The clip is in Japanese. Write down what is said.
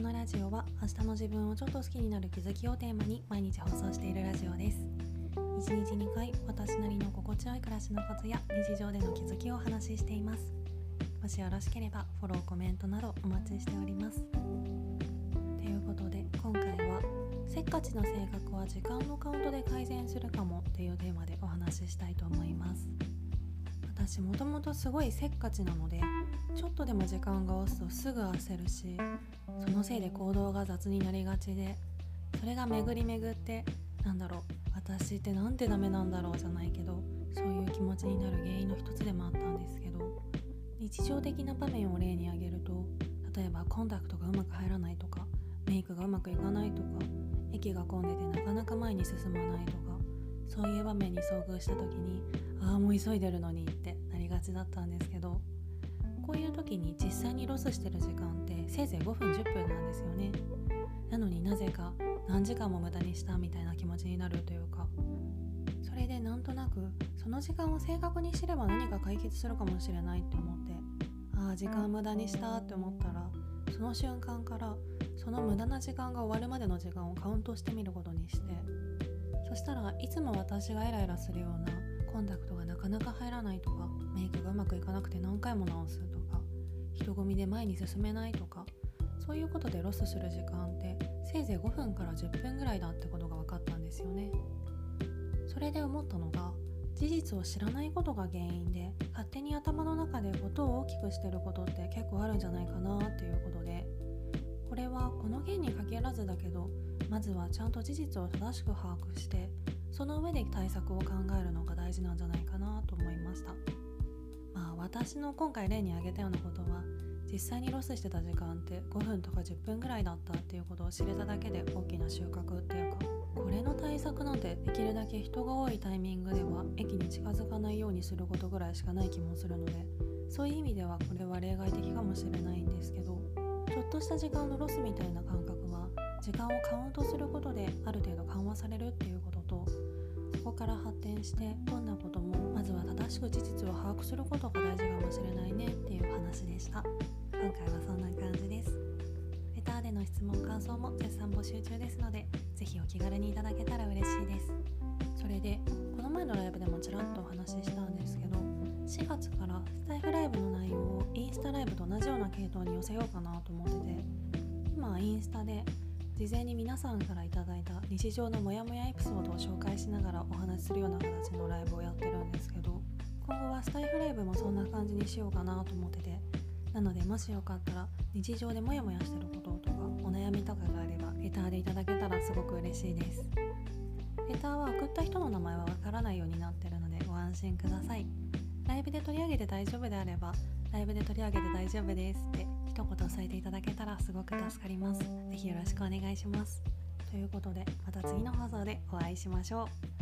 このラジオは明日の自分をちょっと好きになる気づきをテーマに毎日放送しているラジオです。1日2回私なりの心地よい暮らしのコツや日常での気づきをお話ししています。もしよろしければフォローコメントなどお待ちしております。ということで今回はせっかちな性格は時間のカウントで改善するかもっていうテーマでお話ししたいと思います。私もともとすごいせっかちなのでちょっとでも時間が押すとすぐ焦るしそのせいで行動が雑になりがちでそれが巡り巡ってなんだろう私ってなんてダメなんだろうじゃないけどそういう気持ちになる原因の一つでもあったんですけど日常的な場面を例に挙げると例えばコンタクトがうまく入らないとかメイクがうまくいかないとか駅が混んでてなかなか前に進まないとかそういう場面に遭遇した時にああもう急いでるのにってなりがちだったんですけどこういう時に実際にロスしてる時間ってせいぜい5分10分なんですよね。なのになぜか何時間も無駄にしたみたいな気持ちになるというか。それでなんとなくその時間を正確に知れば何か解決するかもしれないって思ってああ時間無駄にしたって思ったらその瞬間からその無駄な時間が終わるまでの時間をカウントしてみることにして。そしたらいつも私がイライラするようなコンタクトがなかなか入らないとかメイクがうまくいかなくて何回も直すとか人混みで前に進めないとかそういうことでロスする時間ってせいぜい5分から10分ぐらいだってことが分かったんですよね。それで思ったのが事実を知らないことが原因で勝手に頭の中で音を大きくしてることって結構あるんじゃないかなっていうことでこれはこの件に限らずだけどまずはちゃんと事実を正しく把握してその上で対策を考えるのが大事なんじゃないかなと思いました。まあ私の今回例に挙げたようなことは実際にロスしてた時間って5分とか10分ぐらいだったっていうことを知れただけで大きな収穫っていうかこれの対策なんてできるだけ人が多いタイミングでは駅に近づかないようにすることぐらいしかない気もするのでそういう意味ではこれは例外的かもしれないんですけどちょっとした時間のロスみたいな感覚は時間をカウントすることである程度緩和されるっていうこととそこから発展してどんなこともまずは正しく事実を把握することが大事かもしれないねっていう話でした。今回はそんな感じです。レターでの質問感想も絶賛募集中ですのでぜひお気軽にいただけたら嬉しいです。それでこの前のライブでもちらっとお話ししたんですけど4月からスタイフライブの内容をインスタライブと同じような系統に寄せようかなと思ってて今インスタで事前に皆さんから頂いた日常のモヤモヤエピソードを紹介しながらお話しするような形のライブをやってるんですけど今後はスタイフライブもそんな感じにしようかなと思っててなのでもしよかったら日常でモヤモヤしてることとかお悩みとかがあればレターでいただけたらすごく嬉しいです。レターは送った人の名前はわからないようになってるのでご安心ください。ライブで取り上げて大丈夫であればライブで取り上げて大丈夫ですって一言添えていただけたらすごく助かります。是非よろしくお願いします。ということでまた次の放送でお会いしましょう。